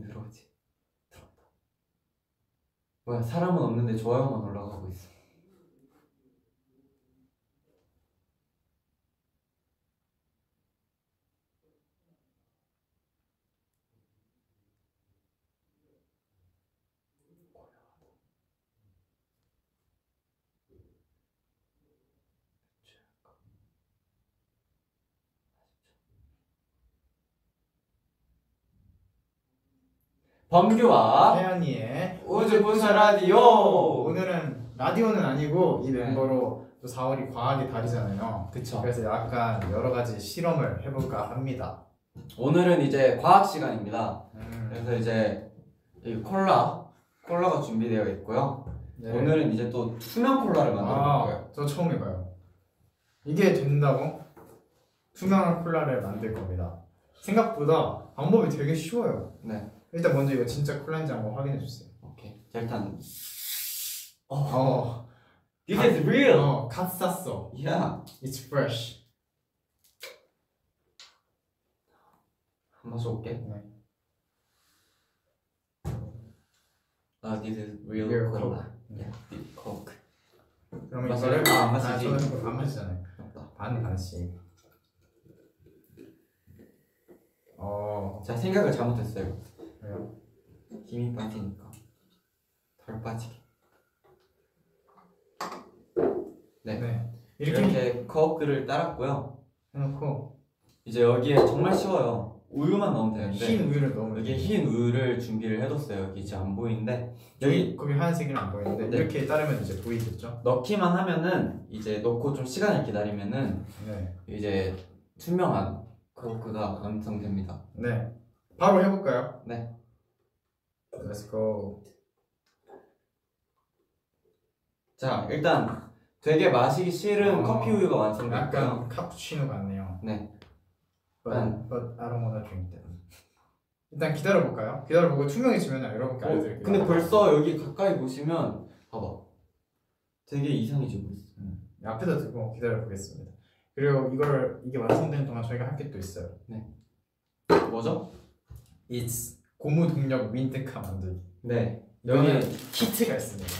안 들어오지? 뭐야 사람은 없는데 좋아요만 올라가고 있어. 범규와 혜연이의 우주 분사 라디오. 오늘은 라디오는 아니고 이 멤버로 또 4월이 과학의 달이잖아요. 그쵸. 그래서 약간 여러 가지 실험을 해볼까 합니다. 오늘은 이제 과학 시간입니다. 음, 그래서 이제 이 콜라 콜라가 준비되어 있고요. 네. 오늘은 이제 또 투명 콜라를 만들어 볼 거예요. 아, 저 처음 해봐요. 이게 된다고? 투명한 콜라를 만들 겁니다. 생각보다 방법이 되게 쉬워요. 네. 일단 먼저 이거 진짜 콜라인지 한번 확인해 주세요. 오케이. 자 일단 어, This is real. 어, 갓 쌌어. Yeah. It's fresh. 한번 쏠게. 네. 아, this is real, Real cola. Coke. Yeah, Coke. 그러면? 이거를 아, 안 마시지. 아, 저는 안 마시잖아요. 맞다. 반 반씩. 어, 자 생각을 잘못했어요. 그래요? 힘이 빠지니까 덜 빠지게. 네. 네. 이렇게, 이렇게 커크를 따랐고요. 해놓고 이제 여기에 정말 쉬워요. 우유만 넣으면 되는데 흰 우유를 넣으면 여기. 흰 우유를 준비를 해뒀어요. 여기 이제 안 보이는데 여기 거기 하얀색이 안 보이는데 네. 이렇게 따르면 이제 보이겠죠? 넣기만 하면은 이제 넣고 좀 시간을 기다리면은 네. 이제 투명한 커크가 완성됩니다. 네. 바로 해볼까요? 네. Let's go. 자 일단 되게 마시기 싫은 어, 커피 우유가 완성됐고요. 약간 카푸치노 같네요. 네. But, 음. but I don't wanna drink that. 일단 기다려볼까요? 기다려보고 투명해지면 여러분께 어, 알려드릴게요. 근데 벌써 여기 가까이 보시면 봐봐. 되게 이상해지고 있어. 음, 앞에다 두고 기다려보겠습니다. 그리고 이거를 이게 완성되는 동안 저희가 할 게 또 있어요. 뭐죠? It's 고무 동력 민트카 만들기. 네. 여기 여기 키트가 있습니다.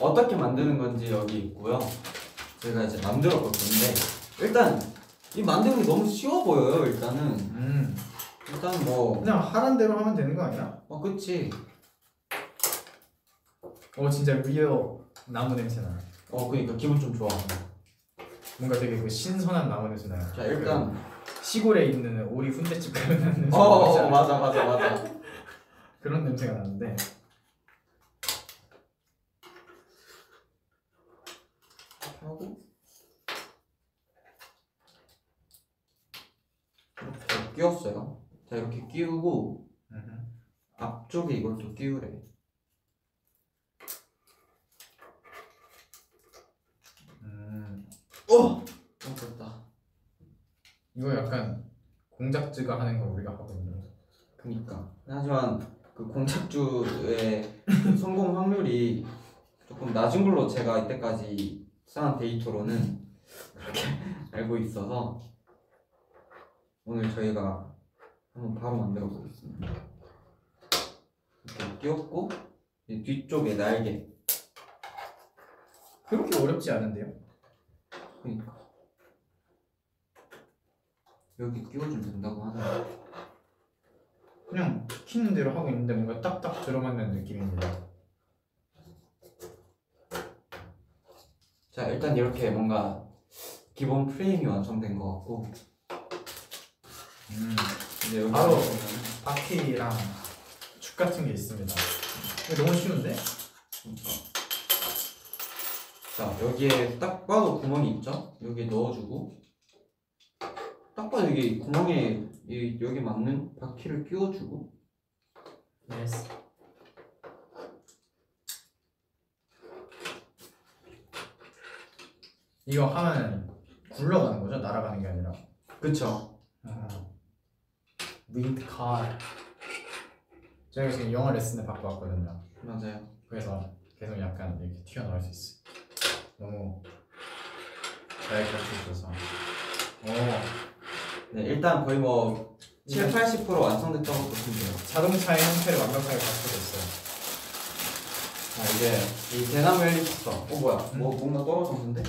어떻게 만드는 건지 여기 있고요. 제가 이제 만들어 볼 건데 일단 이 만드는 게 너무 쉬워 보여요. 일단은 음, 일단 뭐 그냥 하란 대로 하면 되는 거 아니야? 어, 그치. 어 진짜 real 나무 냄새 나요. 어, 그니까 기분 좀 좋아. 뭔가 되게 그 신선한 나무 냄새 나요. 자, 일단. 그 시골에 있는 오리 훈제집 가면 어, 어, 어? 맞아, 맞아, 맞아. 그런 냄새가 나는데 하고. 이렇게 끼웠어요. 자, 이렇게 끼우고, 음, 앞쪽에 이걸 또 끼우래. 음, 어! 어, 됐다. 이거 약간 공작즈가 하는 거 우리가 하거든요. 그니까. 하지만 그 공착주의 성공 확률이 조금 낮은 걸로 제가 이때까지 쌓은 데이터로는 그렇게 알고 있어서 오늘 저희가 한번 바로 만들어 보겠습니다. 이렇게 끼웠고 이 뒤쪽에 날개 그렇게 어렵지 않은데요? 그니까 여기 끼워주면 된다고 하네요. 그냥 시키는 대로 하고 있는데 뭔가 딱딱 들어맞는 느낌입니다. 자 일단 이렇게 뭔가 기본 프레임이 완성된 것 같고 음, 이제 여기 바로 보면 바퀴랑 축 같은 게 있습니다. 너무 쉬운데? 자 여기에 딱 봐도 구멍이 있죠? 여기 넣어주고 딱 봐도 여기 구멍에 이, 여기 맞는 바퀴를 끼워주고 yes. 이거 하면 굴러가는 거죠? 날아가는 게 아니라. 그쵸? 윈드 카. 제가 지금 영어 레슨을 받고 왔거든요. 맞아요 그래서 계속 약간 이렇게 튀어나올 수 있어요. 너무 잘 가르쳐 줘서. 오, 네 일단 거의 뭐 7, 80% 완성됐다고 보시면 돼요. 자동차의 형태를 완벽하게 갖추고 있어요. 자 이제 이 대나무 헬리콥터. 어 뭐야? 뭐 뭔가 떨어졌는데?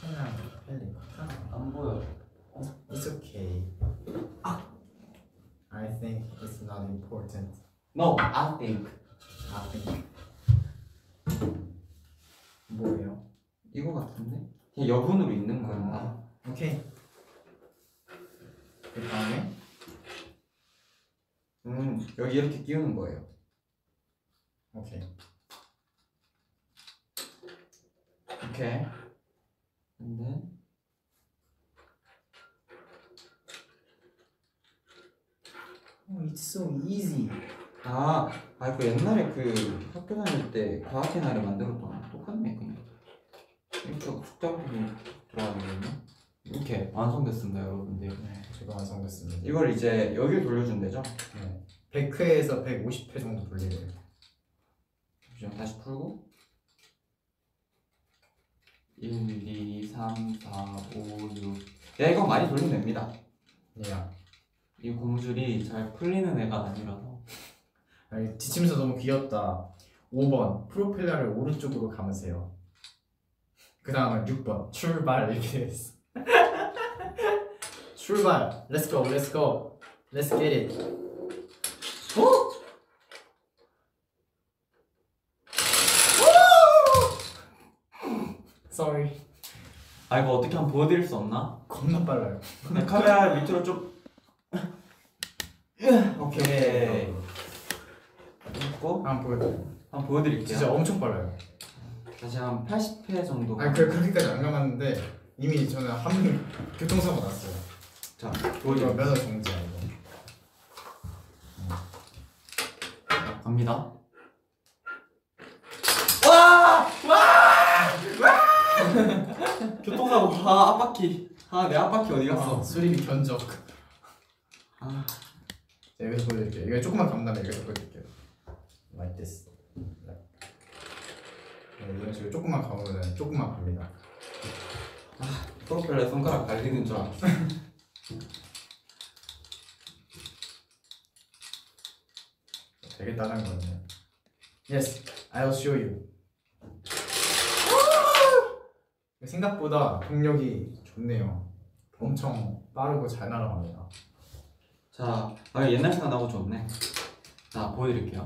그냥 헬리. 안 보여. It's okay. I think it's not important. No, I think. I think. 뭐예요? 이거 같은데? 여분으로 있는 건가? 아, 오케이. 그 다음에 음 여기 이렇게 끼우는 거예요. 오케이. 오케이. 근데 it's so easy. 아, 아, 그 옛날에 그 학교 다닐 때 과학의 날에 만들었던 똑같네 숙제부분이 들어가거든요. 이렇게 완성됐습니다, 여러분들. 네, 제가 완성됐습니다. 이걸 이제 여기 돌려준대죠. 네. 100회에서 150회 정도 돌리래요. 잠시만 다시 풀고 1, 2, 3, 4, 5, 6 야, 이거 많이 돌리면 됩니다. 예. 이 고무줄이 잘 풀리는 애가 아니라서 아니, 지침서 너무 귀엽다. 5번 프로펠러를 오른쪽으로 감으세요. 그 다음은 6번 출발 이렇게 됐어. 출발. Let's go. Let's go. Let's get it. 오! Sorry. 아 이거 어떻게 한번 보여드릴 수 없나? 겁나 빨라요. 네, 카메라 밑으로 좀 오케이 있고 한번 보여드려. 한번 보여드릴게요 진짜 엄청 빨라요. 다시 한 80회 정도 아니 그 그렇게까지 안 감았는데 이미 저는 한명 교통사고 났어요. 자 보여드릴게요 면허 이거. 자, 갑니다 와! 와! 와! 교통사고 아 앞바퀴 아 내 앞바퀴 어디 갔어 아, 수리비 견적. 아, 자, 여기서 보여드릴게요. 이거 조금만 감다면 여기서 보여드릴게요. Like this. Like. 네, 이런 식으로 조금만 감으면 조금만 갑니다. 프로펠러 손가락 갈리는 줄 알았어 되게 따뜻한 거네요. Yes, I'll show you. 생각보다 동력이 좋네요. 엄청 빠르고 잘 날아갑니다. 자 아, 옛날 생각나고 좋네 자 보여드릴게요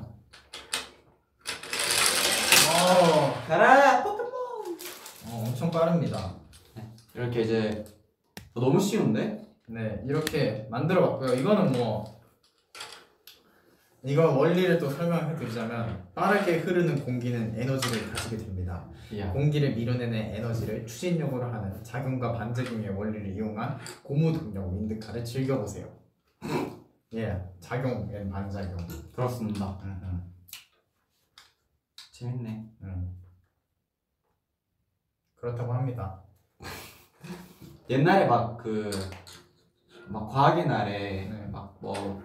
어, 가라 포켓몬 어, 엄청 빠릅니다. 이렇게 이제 어, 너무 쉬운데? 네, 이렇게 만들어 봤고요. 이거는 뭐 이거 원리를 또 설명해 드리자면 빠르게 흐르는 공기는 에너지를 가지게 됩니다. 야 공기를 밀어내는 에너지를 추진력으로 하는 작용과 반작용의 원리를 이용한 고무 동력 wind car를 즐겨보세요. 예, 작용 and 반작용. 그렇습니다 음, 재밌네 음. 그렇다고 합니다. 옛날에 막 그 막 과학의 날에 네. 막뭐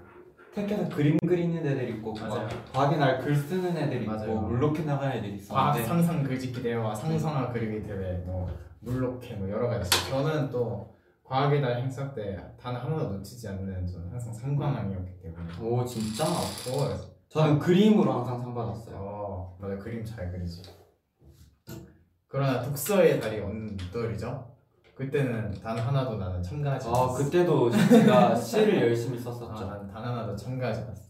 택해서 그림 그리는 애들 있고 맞아요. 과학의 날 글 쓰는 애들 있고 맞아요. 물로켓 나가는 애들 과학 있었는데 상상 글짓기 대회와 상상화 그리기 대회, 뭐 물로켓 뭐 여러 가지 있어요. 저는 또 과학의 달 행사 때 단 하나도 놓치지 않는 저는 항상 상관왕이었기 때문에 오 진짜? 더 저는 그림으로 항상 상 받았어요 어, 맞아 그림 잘 그리지. 그러나 독서의 달이 언떨이죠? 그때는 단 하나도 나는 참가하지 아 않았어. 그때도 제가 시를 열심히 아, 썼었죠 난단 하나도 참가하지 않았어.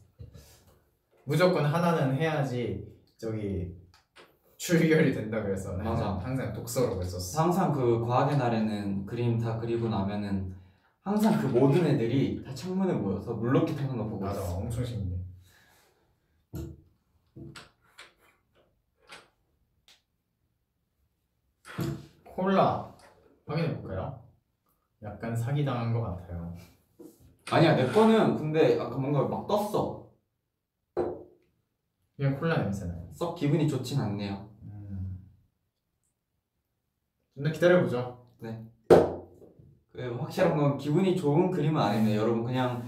무조건 하나는 해야지 저기 출결이 된다 그래서 맞아. 항상 독서로 했었어. 항상 그 과학의 날에는 그림 다 그리고 나면은 항상 그 모든 애들이 다 창문에 모여서 물로켓 하는 거 보고 맞아, 있어 엄청 신기해. 콜라 확인해 볼까요? 약간 사기 당한 것 같아요. 아니야 내 거는 근데 아까 뭔가 막 떴어 그냥 콜라 냄새나요. 썩 기분이 좋진 않네요 음. 좀더 기다려 보죠. 그 확실한 건 기분이 좋은 그림은 아니네 여러분 그냥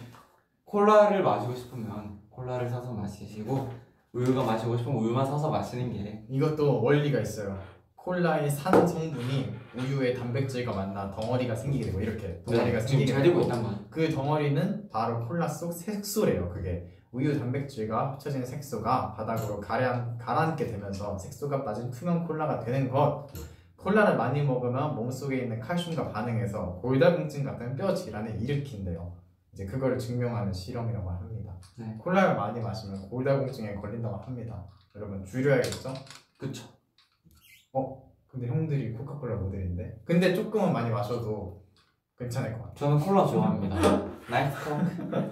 콜라를 마시고 싶으면 콜라를 사서 마시시고 우유가 마시고 싶으면 우유만 사서 마시는 게 이것도 원리가 있어요. 콜라의 산 성분이 우유의 단백질과 만나 덩어리가 생기게 되고 이렇게 덩어리가 네, 지금 생기게 잘 되고 있단 말이야. 그 덩어리는 바로 콜라 속 색소래요. 그게 우유 단백질과 합쳐진 색소가 바닥으로 가란, 가라앉게 되면서 색소가 빠진 투명 콜라가 되는 것. 콜라를 많이 먹으면 몸속에 있는 칼슘과 반응해서 골다공증 같은 뼈 질환을 일으킨대요. 이제 그거를 증명하는 실험이라고 합니다. 네. 콜라를 많이 마시면 골다공증에 걸린다고 합니다. 여러분 줄여야겠죠? 그 쵸. 근데 형들이 코카콜라 모델인데 근데 조금은 많이 마셔도 괜찮을 것 같아요. 저는 콜라 좋아합니다. nice call.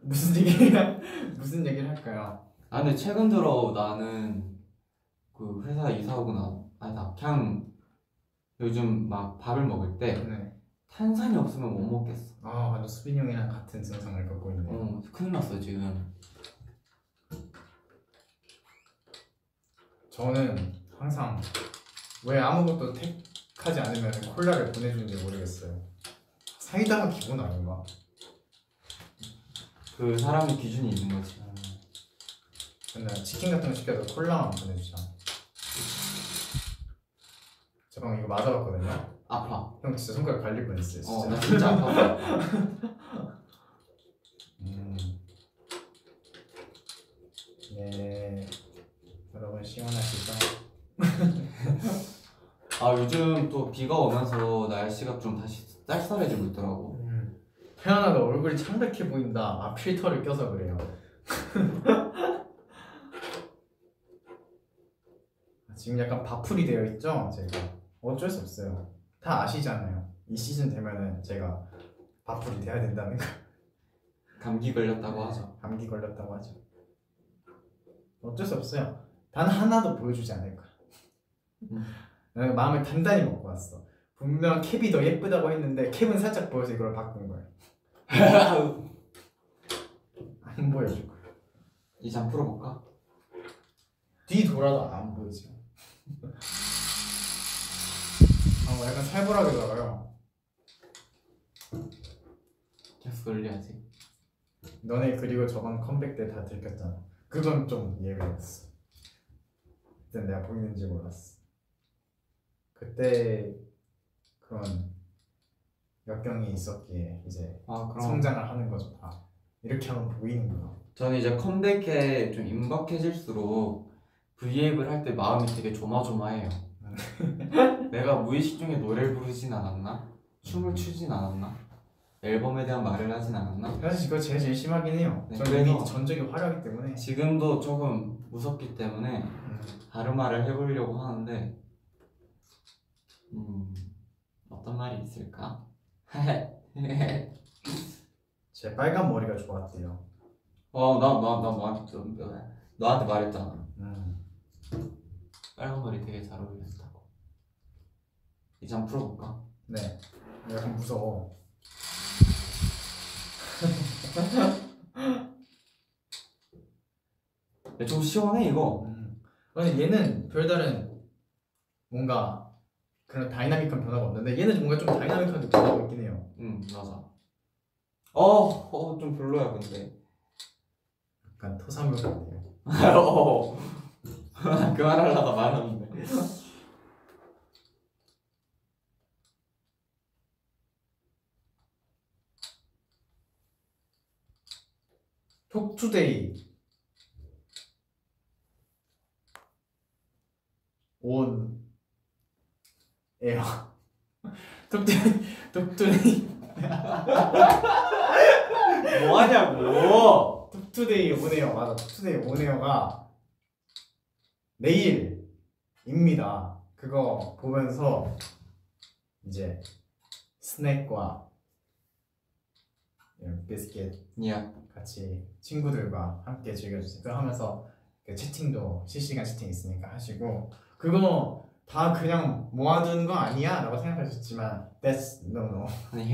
무슨 얘기를 무슨 얘기를 할까요? 아 근데 최근 들어 나는 그 회사 이사 오고 나 아니다 그냥 요즘 막 밥을 먹을 때 네. 탄산이 없으면 못 먹겠어. 아 완전 수빈이 형이랑 같은 증상을 겪고 있네 요. 어 큰일 났어 지금. 저는 항상 왜 아무것도 택하지 않으면 콜라를 보내주는지 모르겠어요. 사이다가 기본 아닌가? 그 사람의 기준이 있는 거지. 음. 맨날 치킨 같은 거 시켜도 콜라만 보내주잖아. 저 방금 이거 맞아봤거든요. 아파. 형 진짜 손가락 갈릴 뻔했어요. 진짜. 어 나 진짜 아파. 음. 네. 여러분 시원하시죠? 아 요즘 또 비가 오면서 날씨가 좀 다시 쌀쌀해지고 있더라고. 음. 태연아 너 얼굴이 창백해 보인다. 아 필터를 껴서 그래요. 지금 약간 바풀이 되어 있죠? 제가 어쩔 수 없어요. 다 아시잖아요. 이 시즌 되면은 제가 바풀이 돼야 된다는 거. 감기 걸렸다고 하죠. 감기 걸렸다고 하죠. 어쩔 수 없어요. 단 하나도 보여주지 않을 거야. 음. 나는 마음을 단단히 먹고 왔어. 분명 캡이 더 예쁘다고 했는데 캡은 살짝 보여서 이걸 바꾼 거야. 안 보여줄 거야. 이제 한 풀어볼까? 뒤 돌아도 안 보이죠. 어, 약간 살벌하게 돌아가요. 계속 돌려야지. 너네 그리고 저번 컴백 때 다 들켰잖아. 그건 좀 예외였어. 그때 내가 보이는지 몰랐어. 그때 그런 역경이 있었기에 이제 아 그럼 성장을 하는 거죠 다. 이렇게 하면 보이는구나. 저는 이제 컴백에 좀 임박해질수록 브이앱을 할 때 마음이 되게 조마조마해요. 내가 무의식 중에 노래를 부르진 않았나? 춤을 추진 않았나? 앨범에 대한 말을 하진 않았나? 사실 그거 제일 제일 심하긴 해요. 네, 저는 이미 전적이 화려하기 때문에. 지금도 조금 무섭기 때문에 음. 다른 말을 해보려고 하는데 음 어떤 말이 있을까? 제 빨간 머리가 좋았대요. 어 나 나 나 너한테 너한테 말했잖아. 음. 빨간 머리 되게 잘 어울렸다고. 이제 한번 풀어볼까? 네. 약간 무서워. 야, 좀 시원해 이거. 음. 근데 얘는 별다른 뭔가 그런 다이나믹한 변화가 없는데 얘는 뭔가 좀 다이나믹하게 변하고 있긴 해요. 응 맞아. 어어좀 별로야 근데. 약간 토사물 같아요. 어. 그만하려다 말았는데. 톡투데이 온 에어. 톡투데이 톡투데이 뭐 하냐고. 톡투데이 온에어 맞아. 톡투데이 온에어가 내일입니다. 그거 보면서 이제 스낵과 비스킷 야. 같이 친구들과 함께 즐겨주세요. 그거 하면서 그 채팅도 실시간 채팅 있으니까 하시고. 그거 다 그냥 모아둔 거 아니야? 라고 생각하셨지만 that's no no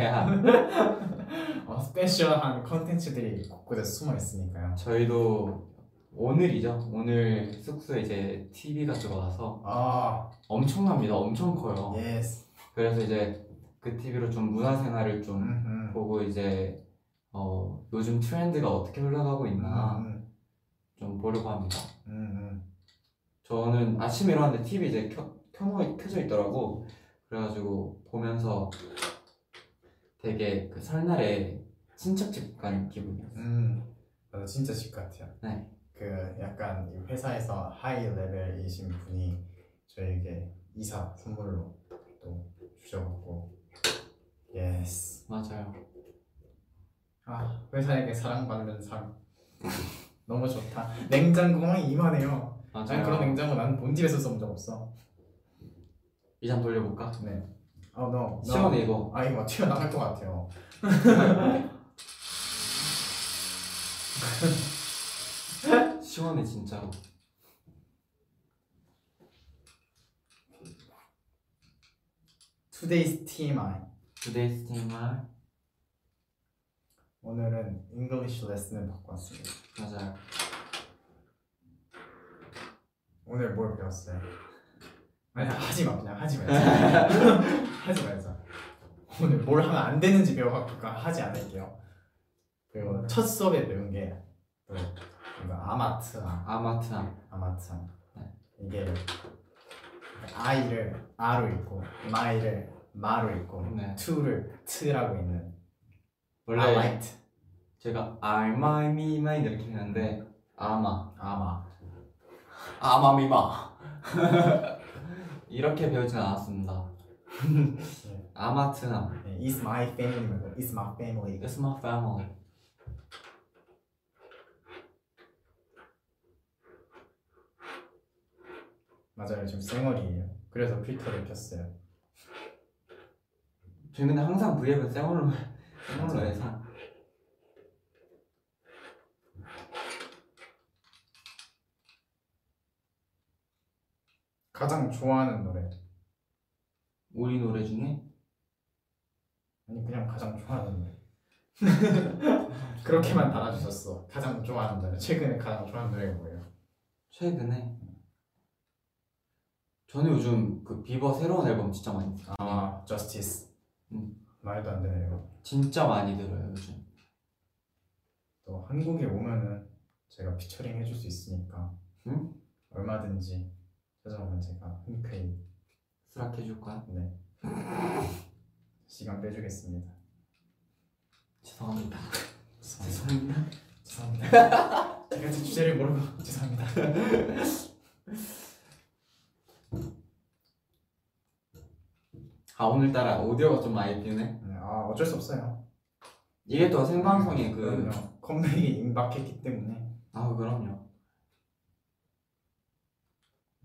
야 어, special한 컨텐츠들이 곳곳에 숨어 있으니까요 저희도 오늘이죠. 오늘 숙소에 이제 TV가 들어와서 아 엄청납니다. 엄청 커요. yes 그래서 이제 그 TV로 좀 문화생활을 좀 음흠. 보고 이제 어 요즘 트렌드가 어떻게 흘러가고 있나 음, 좀 보려고 합니다. 음. 저는 아침에 일어났는데 TV 이제 켜, 켜, 켜져 있더라고. 그래가지고 보면서 되게 그 설날에 친척집 간 기분이었어요. 음, 맞아 진짜 집 같아요. 네. 그 약간 이 회사에서 high level이신 분이 저에게 이사 선물로 또 주셔갖고 yes. 맞아요. 아 회사에게 사랑받는 삶 너무 좋다. 냉장고만 이만해요. 맞아요. 아니 그런 냉장고 난 본 집에서 써본 적 없어. 이잔 돌려볼까? 네. 어, 너. 너. 시원해 이거. 아 이거 튀어나갈 것 같아요. 시원해 진짜로. Today's TMI. Today's TMI 오늘은 English 레슨을 받고 왔습니다. 맞아요. 오늘 뭘 배웠어요? 아니 하지 마 그냥 하지 말자. 하지 말자. 오늘 뭘 하면 안 되는지 배워갖고 하지 않을게요. 그리고 첫 수업에 배운 게또 이거 아마트아 아마트함. 아마트아 네. 이게 아이를 아로 읽고 마이를 마로 읽고 네. 투를 트라고 있는 원래 아마이트 제가 알마 미마 이렇게 했는데 아마 아마 아마 미마 이렇게 배우진 않았습니다. 네. 아마트함. 네, It's my family It's my family It's my family. 맞아요 지금 쌩얼이에요 그래서 필터를 켰어요 근데 항상 브이앱은 쌩얼로 쌩얼로 해서 가장 좋아하는 노래 우리 노래 중에 아니 그냥 가장 좋아하는 노래 그렇게만 달아주셨어 가장 좋아하는 노래 최근에 가장 좋아하는 노래가 뭐예요? 최근에 저는 요즘 그 비버 새로운 앨범 진짜 많이 들어요. 아 Justice 음. 말도 안 되네요 진짜 많이 들어요 요즘. 또 한국에 오면은 제가 피처링 해줄 수 있으니까 응? 얼마든지 찾아오면 제가 흔쾌히 수락해줄 거야? 네 시간 빼주겠습니다 죄송합니다. 죄송합니다 죄송합니다. 제가 제 주제를 모르고 죄송합니다 아 오늘따라 오디오가 좀 많이 비네. 네, 아 어쩔 수 없어요 이게 또 생방송에 그 그럼요 컴백이 임박했기 때문에 아 그럼요.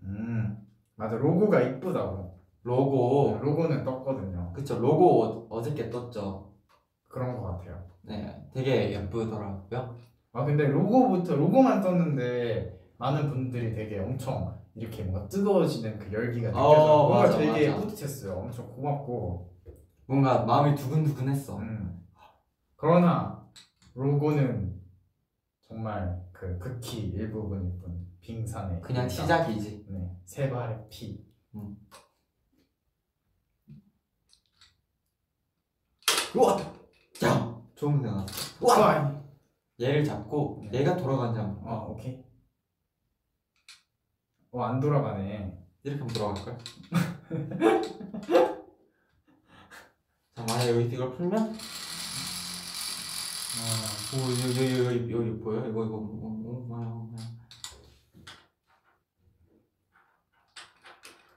음 맞아 로고가 이쁘다고 로고 로고는 떴거든요 그쵸 로고 어- 어저께 떴죠. 그런 것 같아요 네 되게 예쁘더라고요. 아 근데 로고부터 로고만 떴는데 많은 분들이 되게 엄청 이렇게 뭔가 뜨거워지는 그 열기가 느껴져 어, 뭔가 되게 맞아. 뿌듯했어요 엄청 고맙고 뭔가 마음이 두근두근했어. 음. 그러나 로고는 정말 그 극히 일부분일 뿐 빙산의 그냥 일자. 시작이지. 네, 세 발의 피 우와 야 좋은 생각. 우와 얘를 잡고 네. 얘가 한번 아 오케이 어 안 돌아가네 이렇게 한번 돌아갈까요? 자 만약 여기 이걸 풀면 아, 오 여기 여기 여기 여기 보여? 이거 이거 오 마야 마야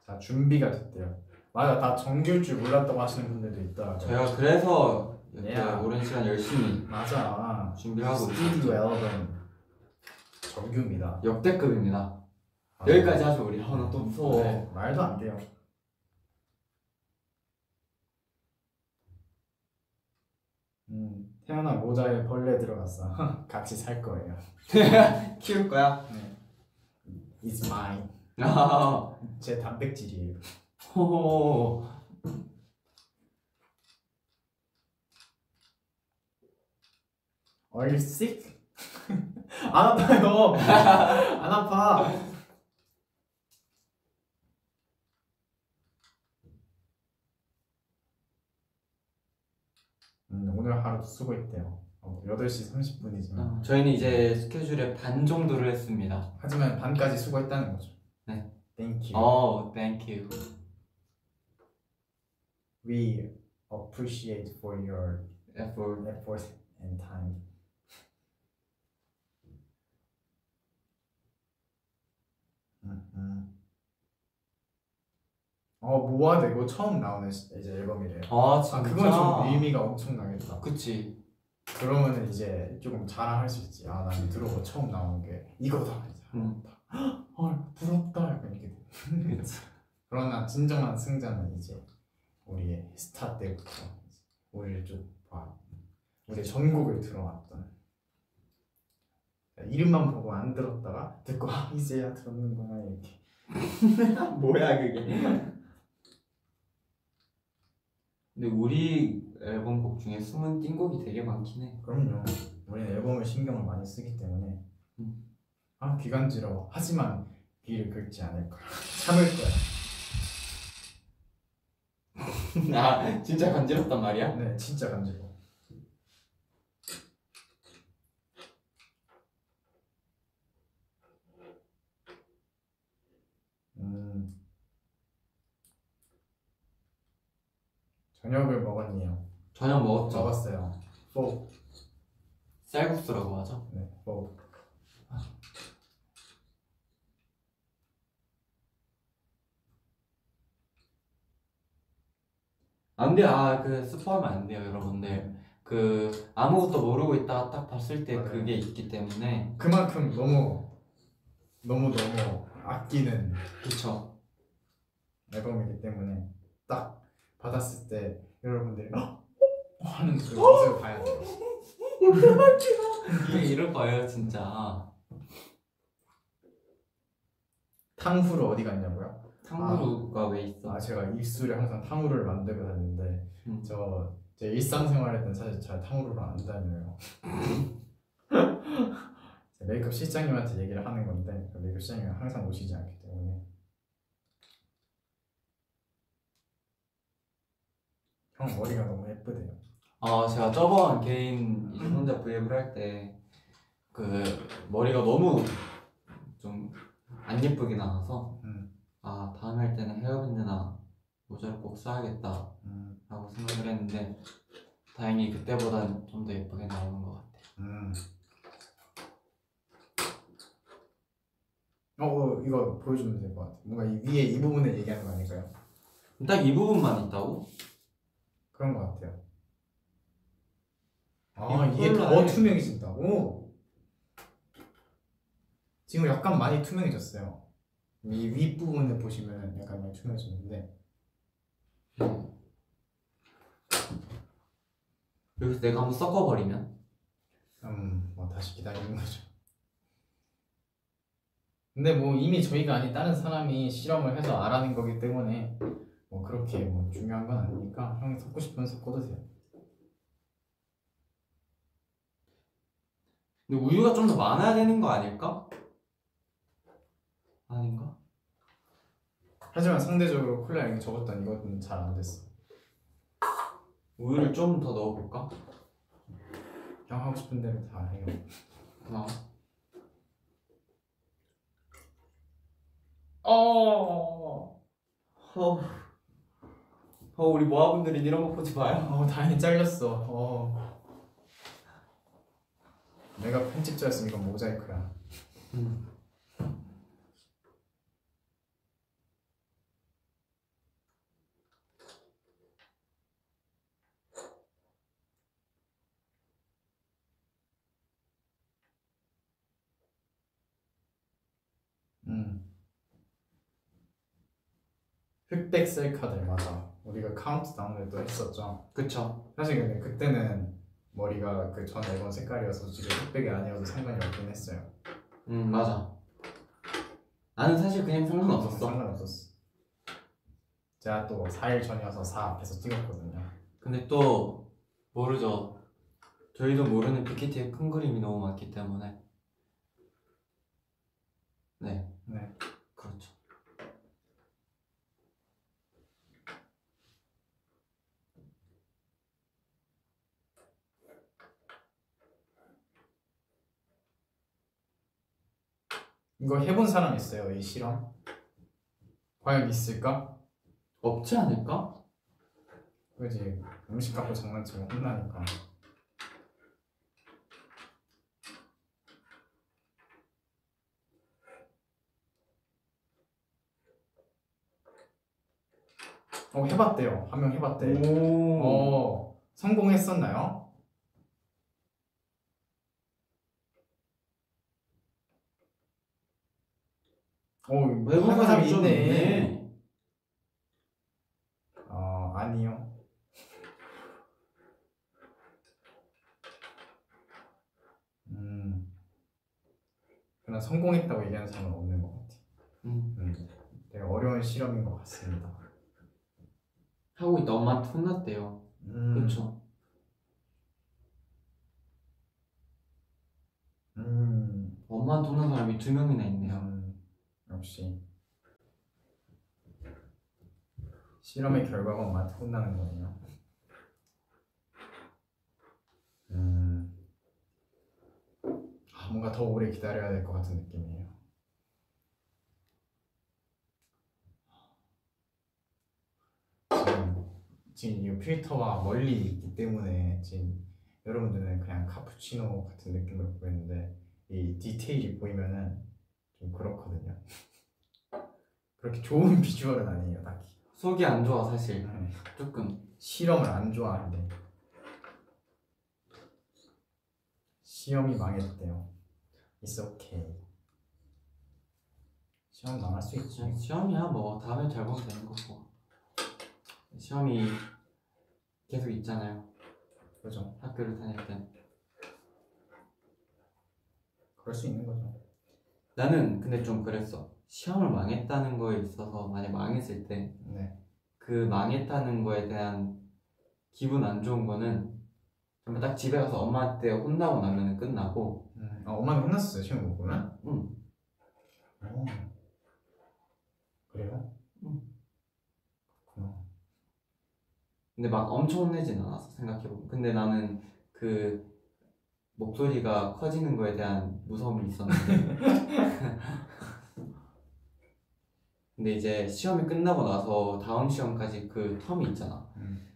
자 준비가 됐대요. 맞아 다 정규일 줄 몰랐다고 하시는 분들도 있더라고요. 저희가 그래서 이렇게 야. 오랜 시간 열심히 맞아. 준비를 하고 있어요 스튜디오 앨범 정규입니다. 역대급입니다. 아, 여기까지 하죠 우리. 아 나 또 무서워. 네, 말도 안 돼요 음, 태어나 모자에 벌레 들어갔어 같이 살 거예요 키울 거야? 네. It's mine 아, 제 단백질이에요 호호 Are you sick? 안 아파요 안 아파 음, 오늘 하루도 수고했대요 어, 8시 30분이지만 어, 저희는 이제 스케줄의 반 정도를 했습니다 하지만 반까지 수고했다는 거죠 네. Thank you. 어, thank you. We appreciate for your effort. effort and time. 음, 음. 어 모아드 이거 처음 나오는 시- 이제 앨범이래요. 아, 진짜. 아 그건 좀 의미가 엄청 나겠다. 그치. 그러면은 이제 조금 자랑할 수 있지. 아 나는 들어보고 처음 나온 게 이거다. 응. 헐 부럽다. 약간 이렇게. 그러나 진정한 승자는 이제 우리의 스타 때부터 우리를 쭉 봐. 우리 전곡을 들어왔던 이름만 보고 안 들었다가 듣고 아 이제야 들었는구나 이렇게 뭐야, 그게. 근데 우리 앨범 곡 중에 숨은 띵곡이 되게 많긴 해. 그럼요 우리는 앨범을 신경을 많이 쓰기 때문에 음. 아 귀간지러워 하지만 귀를 긁지 않을 거야 참을 거야 아, 진짜 간지럽단 말이야? 네 진짜 간지러워 음 저녁을 먹었네요 저녁 먹었죠? 먹었어요 포 쌀국수라고 하죠? 네, 포 안 돼요. 아, 그 스포하면 안 돼요, 여러분들. 그 아무것도 모르고 있다가 딱 봤을 때 맞아요. 그게 있기 때문에 그만큼 너무 너무 너무 아끼는 그쵸. 앨범이기 때문에 딱 받았을 때 여러분들이 헉! 하는 그 모습을 봐야 돼요. 이게 이럴 거예요, 진짜. 탕후루 어디 갔냐고요? 탕후루가 왜 있어? 아 제가 입술에 항상 탕후루를 만들고 다니는데 음. 저제 일상생활할 땐 사실 잘 탕후루를 안 다녀요. 제 메이크업 실장님한테 얘기를 하는 건데 그 메이크업 실장님이 항상 오시지 않기 때문에 형 머리가 너무 예쁘대요. 아, 제가 저번 개인 이제 혼자 브이앱을 할 때 그 머리가 너무 좀 안 예쁘게 나와서 음, 아, 다음에 할 때는 헤어밴드나 모자를 꼭 써야겠다 음, 라고 생각을 했는데 다행히 그때보단 좀 더 예쁘게 나오는 것 같아요. 음. 어, 어 이거 보여주면 될 것 같아. 뭔가 이 위에 이 부분을 얘기하는 거 아닐까요? 딱 이 부분만 있다고? 그런 것 같아요. 아 이게 더 투명해진다고? 지금 약간 많이 투명해졌어요. 이 윗부분을 보시면 약간 많이 투명해졌는데 음. 여기서 내가 한번 섞어버리면 음, 뭐 다시 기다리는 거죠. 근데 뭐 이미 저희가 아닌 다른 사람이 실험을 해서 알아낸 거기 때문에 뭐 그렇게 뭐 중요한 건 아니니까 형이 섞고 싶으면 섞어도 돼요. 근데 우유가 좀 더 많아야 되는 거 아닐까? 아닌가? 하지만 상대적으로 콜라 양이 적었던 이것은 잘안 됐어. 우유를 좀 더 넣어볼까? 형 하고 싶은 대로 다 해요. 고마워. 어. 어, 어 우리 모아분들이 이런 거 보지 마요. 어 다행히 잘렸어. 어. 내가 편집자였으면 이건 모자이크야. 음. 음. 흑백 셀카들 맞아. 우리가 카운트다운을 또 했었죠. 그쵸. 사실 근데 그때는 머리가 그 전 앨범 색깔이어서 지금 흑백이 아니어도 상관이 없긴 했어요. 음 맞아. 나는 사실 그냥 상관없었어. 상관없었어. 제가 또 4일 전이어서 4 앞에서 찍었거든요. 근데 또 모르죠. 저희도 모르는 빅히트의 큰 그림이 너무 많기 때문에. 네, 네. 그렇죠. 이거 해본 사람 있어요? 이 실험? 과연 있을까? 없지 않을까? 그지 음식 갖고 장난치면 혼나니까 어 해봤대요 한 명 해봤대 오. 어 성공했었나요? 오 외국 좀 있네 있네. 어 아니요 음 그냥 성공했다고 얘기하는 사람은 없는 것 같아 음. 음, 되게 어려운 실험인 것 같습니다 하고 있다 엄마한테 혼났대요. 음, 그렇죠. 음, 엄마한테 혼난 사람이 두 명이나 있네요. 음, 역시 실험의 결과가 엄마한테 혼나는 거네요. 음, 아, 뭔가 더 오래 기다려야 될 것 같은 느낌이에요. 지금 지금 이 필터와 멀리 있기 때문에 지금 여러분들은 그냥 카푸치노 같은 느낌으로 보이는데 이 디테일이 보이면은 좀 그렇거든요. 그렇게 좋은 비주얼은 아니에요, 딱히. 속이 안 좋아 사실. 네. 조금. 실험을 안 좋아하는데 시험이 망했대요. It's okay. 시험 망할 수 있지. 그냥 시험이야 뭐 다음에 잘 보면 되는 거고. 시험이 계속 있잖아요. 그죠? 학교를 다닐 땐. 그럴 수 있는 거죠. 나는 근데 좀 그랬어. 시험을 망했다는 거에 있어서 만약 망했을 때그 네. 망했다는 거에 대한 기분 안 좋은 거는 정말 딱 집에 가서 엄마한테 혼나고 나면 끝나고 음. 아, 엄마는 혼났어요, 시험 못 보면? 응. 어. 그래요? 응. 그렇구나. 근데 막 엄청 혼내진 않았어 생각해보면 근데 나는 그 목소리가 커지는 거에 대한 무서움이 있었는데 근데 이제 시험이 끝나고 나서 다음 시험까지 그 텀이 있잖아 음.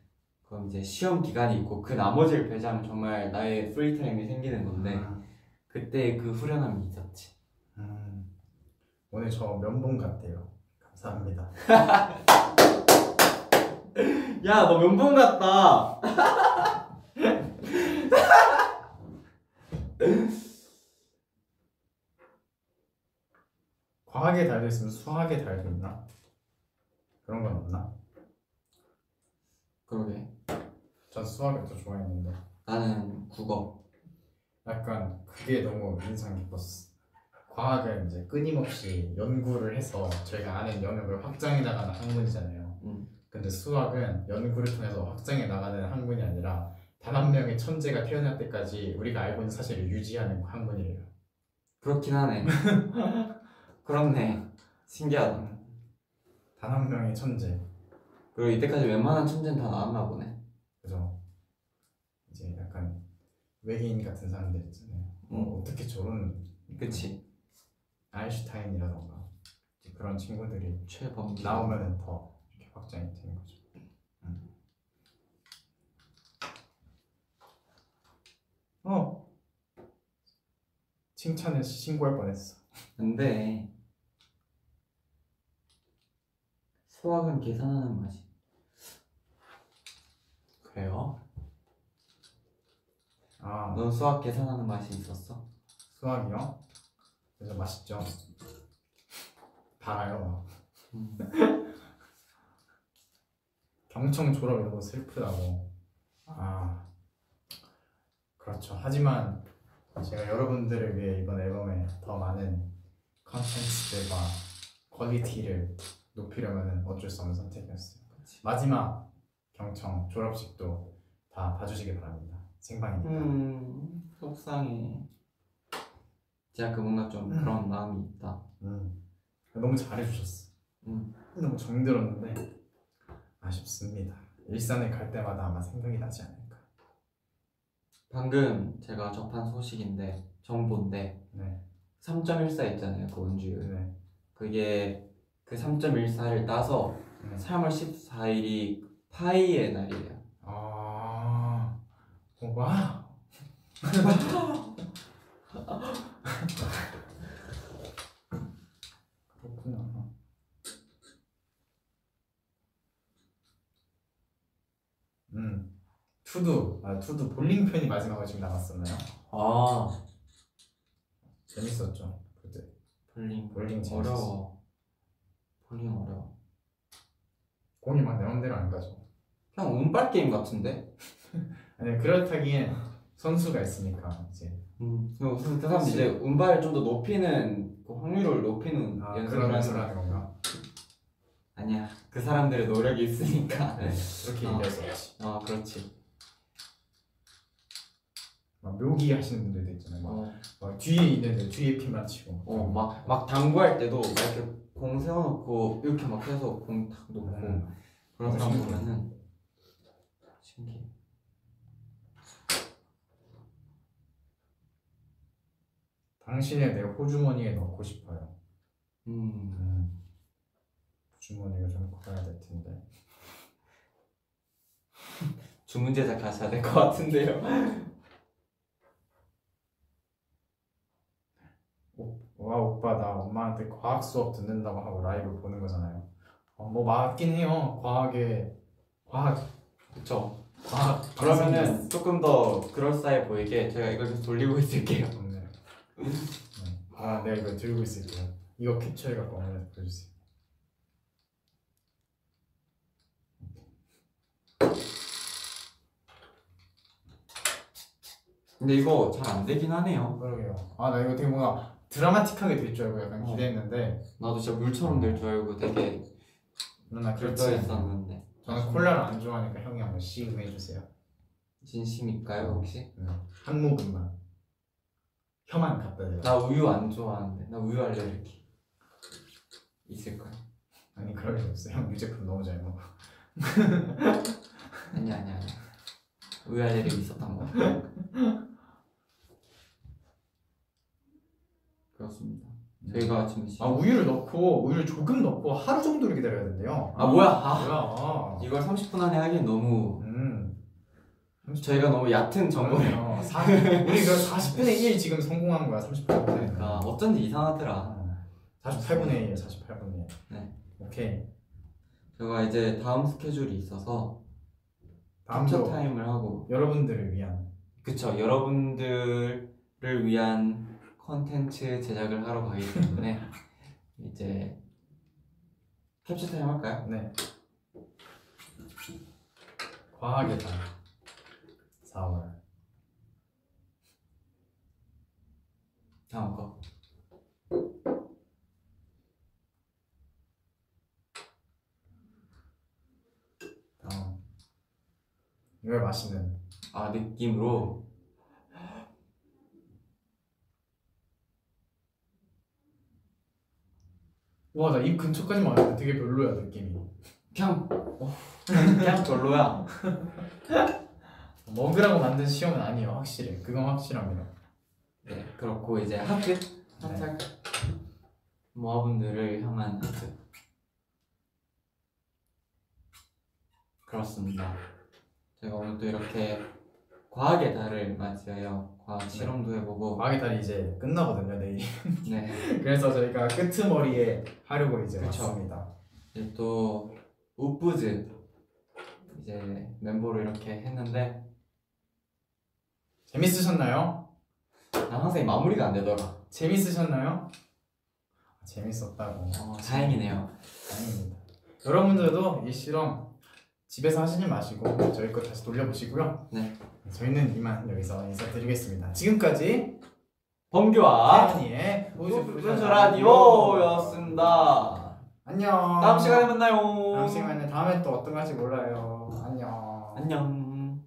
그럼 이제 시험 기간이 있고 그 나머지를 배제하면 정말 나의 프리타임이 생기는 건데 음. 그때 그 후련함이 있었지 음. 오늘 저 면봉 같대요. 감사합니다. 야 너 면봉 같다 과학에 달려 있으면 수학에 달려 있나? 그런 건 없나? 그러게 전 수학을 더 좋아했는데 나는 국어 약간 그게 너무 인상 깊었어. 과학은 이제 끊임없이 연구를 해서 저희가 아는 영역을 확장해 나가는 학문이잖아요. 음. 근데 수학은 연구를 통해서 확장해 나가는 학문이 아니라 단 한 명의 천재가 태어날 때까지 우리가 알고 있는 사실을 유지하는 학문이래요. 그렇긴 하네 그렇네 신기하다 단 한 명의 천재. 그리고 이때까지 웬만한 천재는 다 나왔나 보네 그죠? 이제 약간 외계인 같은 사람들 있잖아요. 어, 음. 어떻게 저런 그치 아인슈타인이라던가 그런 친구들이 최범 나오면은 더 이렇게 확장이 되는 거죠. 어 칭찬을 신고할 뻔했어. 근데 수학은 계산하는 맛이 그래요? 아 넌 수학 계산하는 맛이 있었어? 수학이요? 그래서 맛있죠. 달아요. 막. 음. 경청 졸업이 너무 슬프다고. 아 그렇죠. 하지만 제가 여러분들을 위해 이번 앨범에 더 많은 컨텐츠들과 quality를 높이려면 어쩔 수 없는 선택이었어요. 마지막 경청 졸업식도 다 봐주시기 바랍니다. 생방이니까. 음 속상해 제가 그 뭔가 좀 음. 그런 마음이 있다 음. 너무 잘해주셨어. 음. 너무 정들었는데 아쉽습니다. 일산에 갈 때마다 아마 생각이 나지 않을까. 방금 제가 접한 소식인데 정보인데 네, 3.14 있잖아요 그 원주율 네, 그게 그 3.14를 따서 네. 3월 14일이 파이의 날이에요. 아, 어, 와. 그렇구나. 음, 투두, 아 투두 볼링 편이 마지막으로 지금 나갔었나요? 아 재밌었죠 그때. 볼링 볼링 재밌었어. 어려워. 볼링 어려워. 공이 막 내 맘대로 안 가죠. 그냥 운빨 게임 같은데? 아니 그렇다기엔 선수가 있으니까 이제 음. 그그 사람 이제 운빨을 좀 더 높이는 그 확률을 높이는 아, 연습을 그런 하는 건가? 아니야. 그 사람들의 노력이 있으니까. 네, 그렇게 어. 얘기할 수 없지. 아 그렇지. 막 묘기 하시는 분들도 있잖아요. 막, 어. 막 뒤에 있는데 뒤에 피만 치고. 어, 막, 막 당구할 때도 막 이렇게 공 세워놓고 이렇게 막 해서 공 탁 놓고 음. 그런 어, 사람. 보면은 신기해. 당신의 내 호주머니에 넣고 싶어요. 음, 호주머니가 좀 커야 될 텐데. 주문 제작 가셔야 될 것 같은데요. 와 오빠 나 엄마한테 과학 수업 듣는다고 하고 라이브 보는 거잖아요. 어, 뭐 맞긴 해요. 과학에 과학 그쵸. 과학 그러면은 조금 더 그럴싸해 보이게 제가 이걸 좀 돌리고 있을게요. 네. 네. 아 내가 이거 들고 있을게요. 이거 캡처해 갖고 어머니한테 보여주세요. 근데 이거 잘 안 되긴 하네요. 그러게요. 아 나 이거 되게 뭔가 드라마틱하게 될 줄 알고 약간 어. 기대했는데 나도 진짜 물처럼 될 줄 알고 되게 누나 그렇지. 절도했었는데. 저는 콜라를 안 좋아하니까 형이 한번 시음해 주세요. 진심일까요 혹시? 한 모금만. 혀만 갖다 대요. 나 우유 안 좋아하는데 나 우유 알레르기 있을까요? 아니 그럴 리 없어요. 형 유제품 너무 잘 먹어. 아니 아니 아니 우유 알레르기 있었던 거 그렇습니다 저희가 지금 시... 아 우유를 넣고 우유를 조금 넣고 하루 정도를 기다려야 된대요. 아 뭐야 아, 뭐야? 이걸 30분 안에 하기엔 너무 음. 저희가 너무 얕은. 사, 우리 그 40분의 1 지금 성공한 거야. 38분의 1. 그러니까 어쩐지 이상하더라 48분의 1, 48분의 1. 네. 오케이. 제가 이제 다음 스케줄이 있어서 캡처 다음도 타임을 하고 여러분들을 위한 그쵸 여러분들을 위한 컨텐츠 제작을 하러 가기 때문에 이제 캡처 타임 할까요? 네. 달 4월 다음 거 다음 이걸 마시는 아 느낌으로 와 나 입 근처까지만 왔는데 되게 별로야 느낌이. 그냥 어, 그냥 별로야. 먹으라고 만든 시험은 아니에요 확실해 그건 확실합니다. 네 그렇고 이제 하트? 하트. 네. 모아분들을 향한 하트. 그렇습니다. 제가 오늘 또 이렇게 과학의 달을 맞이하여 과학 실험도 해보고. 달이 이제 끝나거든요 내일. 네. 그래서 저희가 끄트머리에 하려고 이제 그쵸. 왔습니다. 이제 또 우프즈 이제 멤버로 이렇게 했는데. 재밌으셨나요? 난 항상 이 마무리가 안 되더라. 재밌으셨나요? 아, 재밌었다고. 어, 다행이네요. 다행입니다. 여러분들도 이 실험 집에서 하시지 마시고 저희 거 다시 돌려보시고요. 네. 저희는 이만 여기서 인사드리겠습니다. 지금까지 범규와 태연이의 우주부주 라디오였습니다. 안녕. 다음 시간에 만나요. 다음 시간에 다음에 또 어떤 거 할지 몰라요. 안녕. 안녕